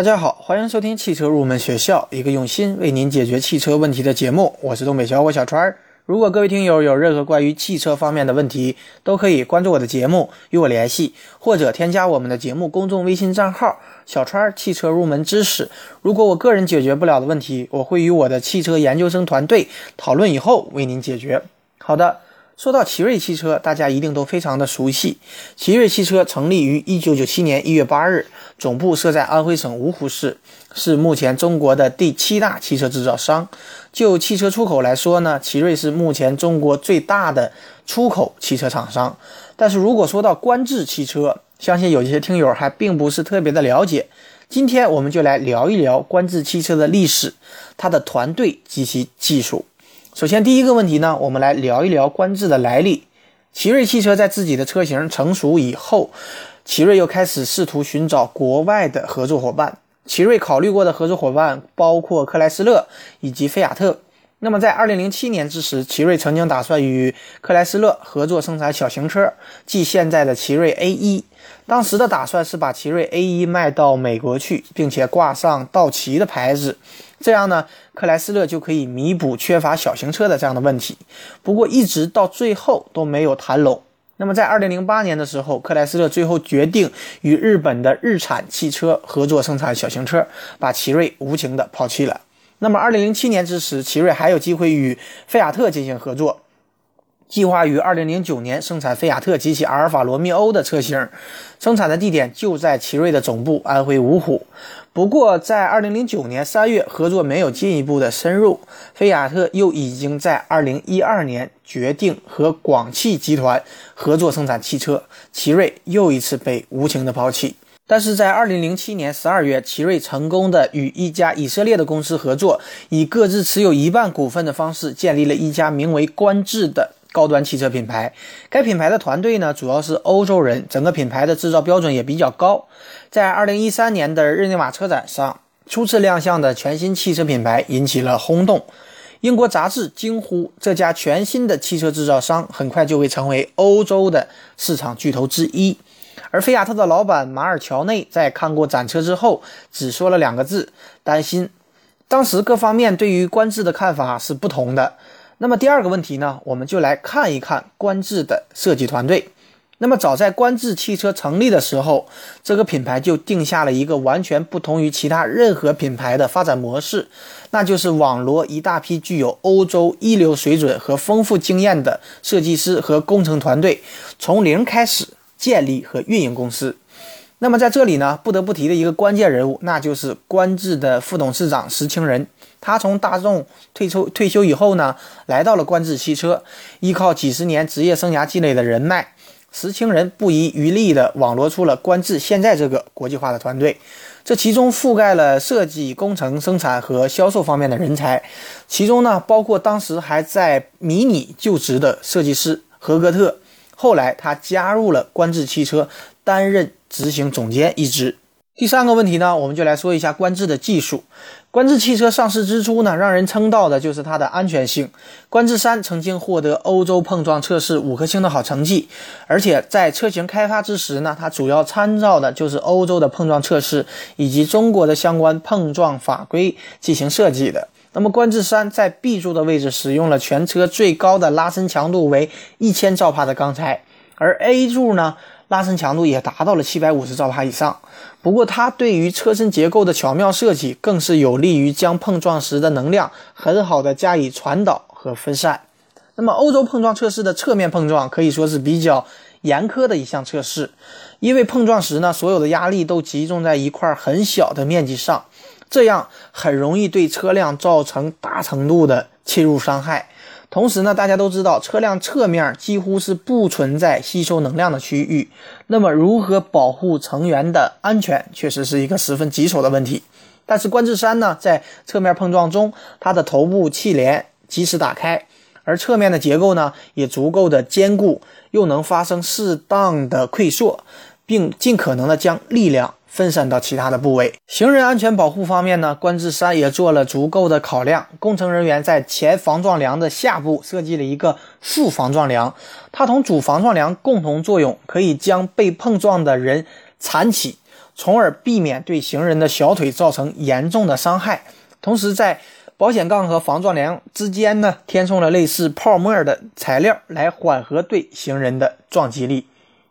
大家好，欢迎收听汽车入门学校，一个用心为您解决汽车问题的节目。我是东北小伙小川儿。如果各位听友有任何关于汽车方面的问题，都可以关注我的节目与我联系，或者添加我们的节目公众微信账号“小川儿汽车入门知识”。如果我个人解决不了的问题，我会与我的汽车研究生团队讨论以后为您解决。好的。说到奇瑞汽车，大家一定都非常的熟悉。奇瑞汽车成立于一九九七年一月八日，总部设在安徽省芜湖市，是目前中国的第七大汽车制造商。就汽车出口来说呢，奇瑞是目前中国最大的出口汽车厂商。但是如果说到观致汽车，相信有些听友还并不是特别的了解。今天我们就来聊一聊观致汽车的历史，它的团队及其技术。首先，第一个问题呢，我们来聊一聊观致的来历。奇瑞汽车在自己的车型成熟以后，奇瑞又开始试图寻找国外的合作伙伴。奇瑞考虑过的合作伙伴包括克莱斯勒以及菲亚特。那么，在二零零七年之时，奇瑞曾经打算与克莱斯勒合作生产小型车，即现在的奇瑞 A 一。当时的打算是把奇瑞 A 一卖到美国去，并且挂上道奇的牌子，这样呢，克莱斯勒就可以弥补缺乏小型车的这样的问题。不过，一直到最后都没有谈拢。那么，在二零零八年的时候，克莱斯勒最后决定与日本的日产汽车合作生产小型车，把奇瑞无情的抛弃了。那么，二零零七年之时，奇瑞还有机会与菲亚特进行合作，计划于二零零九年生产菲亚特及其阿尔法罗密欧的车型，生产的地点就在奇瑞的总部安徽芜湖。不过，在二零零九年三月，合作没有进一步的深入，菲亚特又已经在二零一二年决定和广汽集团合作生产汽车，奇瑞又一次被无情的抛弃。但是在二零零七年十二月，奇瑞成功的与一家以色列的公司合作，以各自持有一半股份的方式，建立了一家名为观致的高端汽车品牌。该品牌的团队呢，主要是欧洲人，整个品牌的制造标准也比较高。在二零一三年的日内瓦车展上，初次亮相的全新汽车品牌引起了轰动。英国杂志惊呼，这家全新的汽车制造商很快就会成为欧洲的市场巨头之一。而菲亚特的老板马尔乔内在看过展车之后，只说了两个字：担心。当时各方面对于观致的看法是不同的。那么第二个问题呢，我们就来看一看观致的设计团队。那么早在观致汽车成立的时候，这个品牌就定下了一个完全不同于其他任何品牌的发展模式，那就是网罗一大批具有欧洲一流水准和丰富经验的设计师和工程团队，从零开始。建立和运营公司，那么在这里呢，不得不提的一个关键人物，那就是观致的副董事长石清仁。他从大众退出退休以后呢，来到了观致汽车，依靠几十年职业生涯积累的人脉，石清仁不遗余力地网罗出了观致现在这个国际化的团队。这其中覆盖了设计、工程、生产和销售方面的人才，其中呢，包括当时还在迷你就职的设计师何格特。后来，他加入了观致汽车，担任执行总监一职。第三个问题呢，我们就来说一下观致的技术。观致汽车上市之初呢，让人称道的就是它的安全性。观致三曾经获得欧洲碰撞测试五颗星的好成绩，而且在车型开发之时呢，它主要参照的就是欧洲的碰撞测试以及中国的相关碰撞法规进行设计的。那么，观致三在 B 柱的位置使用了全车最高的拉伸强度为一千兆帕的钢材，而 A 柱呢，拉伸强度也达到了七百五十兆帕以上。不过，它对于车身结构的巧妙设计，更是有利于将碰撞时的能量很好的加以传导和分散。那么，欧洲碰撞测试的侧面碰撞可以说是比较严苛的一项测试，因为碰撞时呢，所有的压力都集中在一块很小的面积上。这样很容易对车辆造成大程度的侵入伤害。同时呢，大家都知道，车辆侧面几乎是不存在吸收能量的区域。那么，如何保护成员的安全，确实是一个十分棘手的问题。但是，观致三呢，在侧面碰撞中，它的头部气帘及时打开，而侧面的结构呢，也足够的坚固，又能发生适当的溃缩，并尽可能的将力量。分散到其他的部位。行人安全保护方面呢，观致三也做了足够的考量。工程人员在前防撞梁的下部设计了一个副防撞梁，它同主防撞梁共同作用，可以将被碰撞的人搀起，从而避免对行人的小腿造成严重的伤害。同时，在保险杠和防撞梁之间呢，填充了类似泡沫的材料，来缓和对行人的撞击力。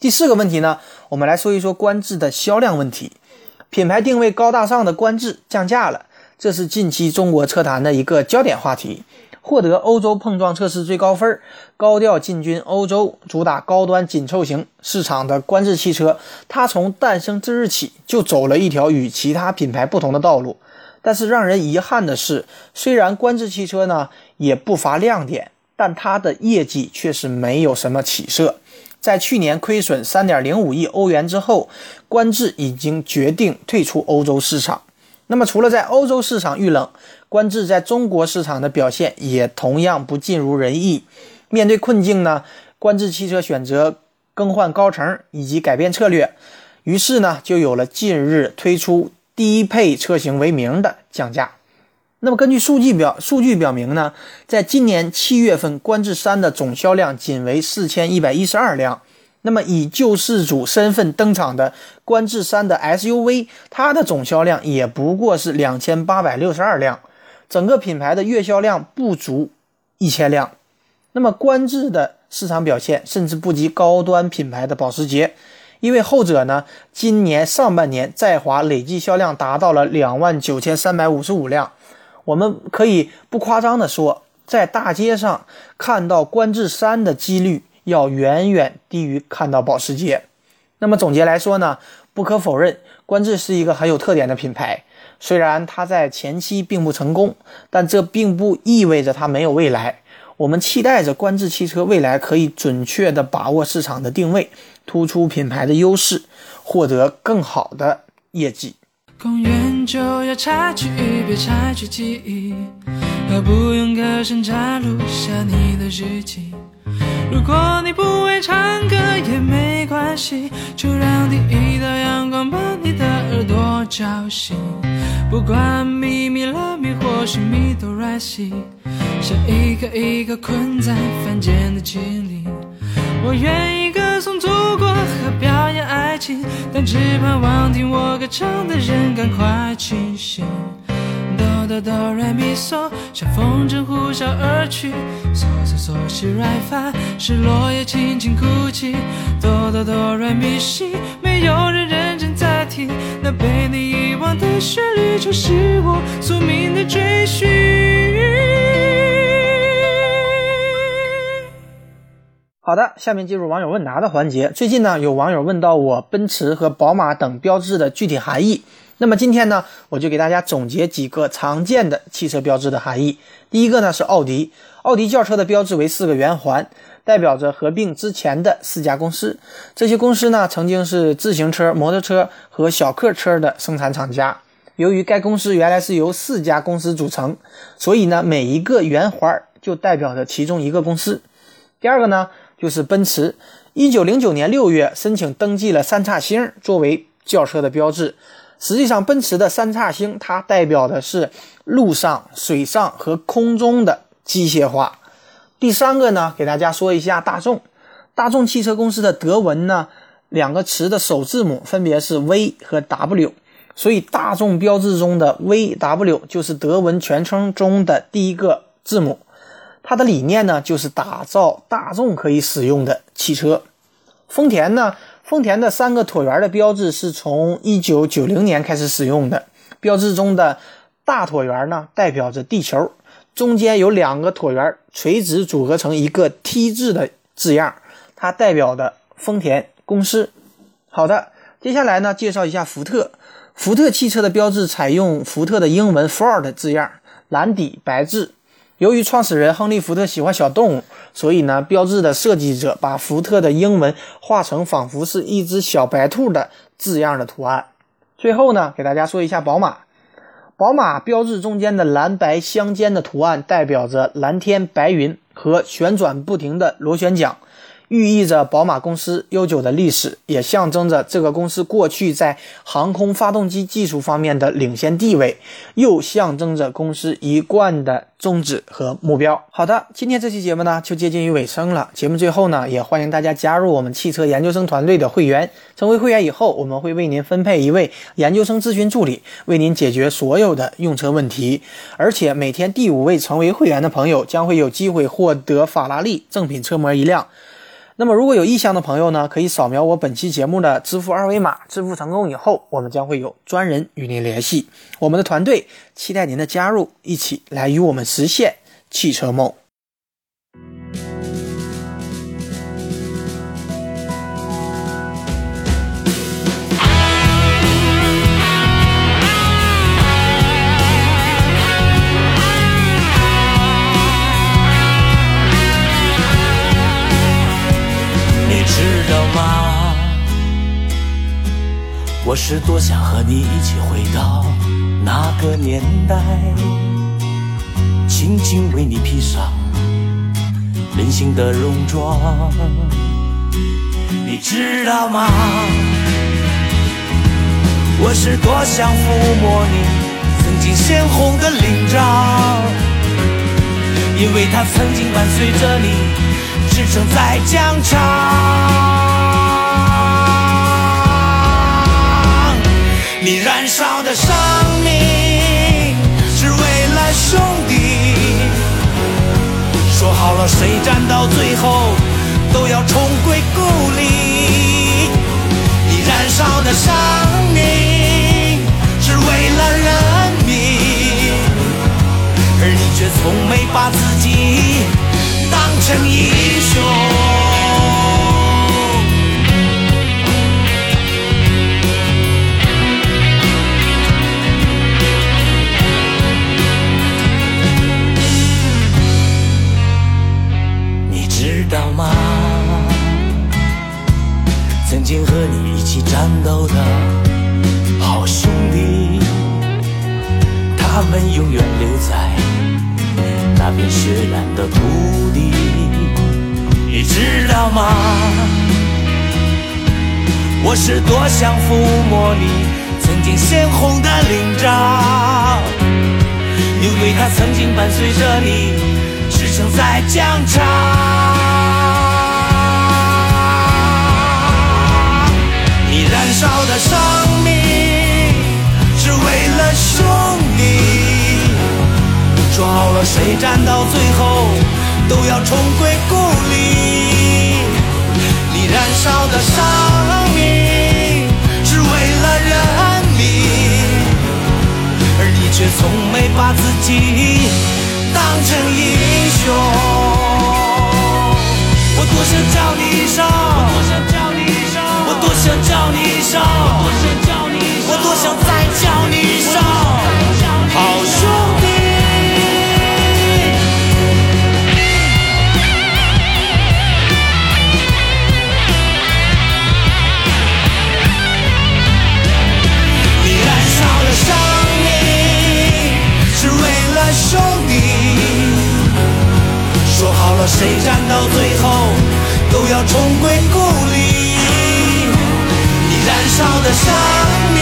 第四个问题呢，我们来说一说观致的销量问题。品牌定位高大上的观致降价了，这是近期中国车坛的一个焦点话题。获得欧洲碰撞测试最高分，高调进军欧洲，主打高端紧凑型市场的观致汽车，它从诞生之日起就走了一条与其他品牌不同的道路。但是让人遗憾的是，虽然观致汽车呢也不乏亮点，但它的业绩却是没有什么起色。在去年亏损三点零五亿欧元之后，观致已经决定退出欧洲市场。那么，除了在欧洲市场遇冷，观致在中国市场的表现也同样不尽如人意。面对困境呢，观致汽车选择更换高层以及改变策略，于是呢，就有了近日推出低配车型为名的降价。那么，根据数据表数据表明呢，在今年七月份，观致三的总销量仅为四千一百一十二辆。那么，以救世主身份登场的观致三的 SUV，它的总销量也不过是两千八百六十二辆，整个品牌的月销量不足一千辆。那么，观致的市场表现甚至不及高端品牌的保时捷，因为后者呢，今年上半年在华累计销量达到了两万九千三百五十五辆。我们可以不夸张地说，在大街上看到观致三的几率要远远低于看到保时捷。那么总结来说呢，不可否认，观致是一个很有特点的品牌。虽然它在前期并不成功，但这并不意味着它没有未来。我们期待着观致汽车未来可以准确地把握市场的定位，突出品牌的优势，获得更好的业绩。公园就要插曲，别插曲记忆，何不用歌声插录下你的日记？如果你不会唱歌也没关系，就让第一道阳光把你的耳朵叫醒。不管咪咪了咪或是咪哆来西，像一个一个困在凡间的精灵，我愿意歌颂祖国和表演爱情，但只盼望听我歌唱的人赶快清醒。哆哆哆来咪嗦，像风筝呼啸而去。嗦嗦嗦西来发，是落叶轻轻哭泣。哆哆哆来咪西，没有人认真在听。那被你遗忘的旋律，就是我宿命的追寻。好的，下面进入网友问答的环节。最近呢，有网友问到我奔驰和宝马等标志的具体含义。那么今天呢，我就给大家总结几个常见的汽车标志的含义。第一个呢是奥迪，奥迪轿车的标志为四个圆环，代表着合并之前的四家公司。这些公司呢，曾经是自行车、摩托车和小客车的生产厂家。由于该公司原来是由四家公司组成，所以呢，每一个圆环就代表着其中一个公司。第二个呢。就是奔驰，一九零九年六月申请登记了三叉星作为轿车的标志。实际上，奔驰的三叉星它代表的是陆上、水上和空中的机械化。第三个呢，给大家说一下大众，大众汽车公司的德文呢，两个词的首字母分别是 V 和 W，所以大众标志中的 VW 就是德文全称中的第一个字母。它的理念呢，就是打造大众可以使用的汽车。丰田呢，丰田的三个椭圆的标志是从一九九零年开始使用的。标志中的大椭圆呢，代表着地球，中间有两个椭圆垂直组合成一个 T 字的字样，它代表的丰田公司。好的，接下来呢，介绍一下福特。福特汽车的标志采用福特的英文 Ford 字样，蓝底白字。由于创始人亨利·福特喜欢小动物，所以呢，标志的设计者把福特的英文画成仿佛是一只小白兔的字样的图案。最后呢，给大家说一下宝马。宝马标志中间的蓝白相间的图案，代表着蓝天白云和旋转不停的螺旋桨。寓意着宝马公司悠久的历史，也象征着这个公司过去在航空发动机技术方面的领先地位，又象征着公司一贯的宗旨和目标。好的，今天这期节目呢就接近于尾声了。节目最后呢，也欢迎大家加入我们汽车研究生团队的会员。成为会员以后，我们会为您分配一位研究生咨询助理，为您解决所有的用车问题。而且每天第五位成为会员的朋友将会有机会获得法拉利正品车模一辆。那么，如果有意向的朋友呢，可以扫描我本期节目的支付二维码，支付成功以后，我们将会有专人与您联系。我们的团队期待您的加入，一起来与我们实现汽车梦。我是多想和你一起回到那个年代，轻轻为你披上任性的戎装。你知道吗？我是多想抚摸你曾经鲜红的领章，因为它曾经伴随着你驰骋在疆场。你燃烧的生命是为了兄弟，说好了谁战到最后都要重归故里。你燃烧的生命是为了人民，而你却从没把自己当成英雄。知道吗？曾经和你一起战斗的好兄弟，他们永远留在那片雪染的土地。你知道吗？我是多想抚摸你曾经鲜红的领章，因为它曾经伴随着你驰骋在疆场。燃烧的生命是为了兄弟，说好了谁站到最后都要重归故里。你燃烧的生命是为了人民，而你却从没把自己当成英雄。我多想叫你一声。多想叫多想叫你一声，我多想再叫你一声，好兄弟。你燃烧的生命是为了兄弟，说好了谁战到最后都要重归故的生命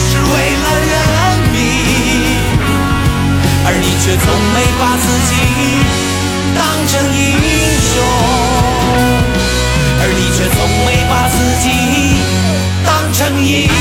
是为了人民，而你却从没把自己当成英雄，而你却从没把自己当成英雄。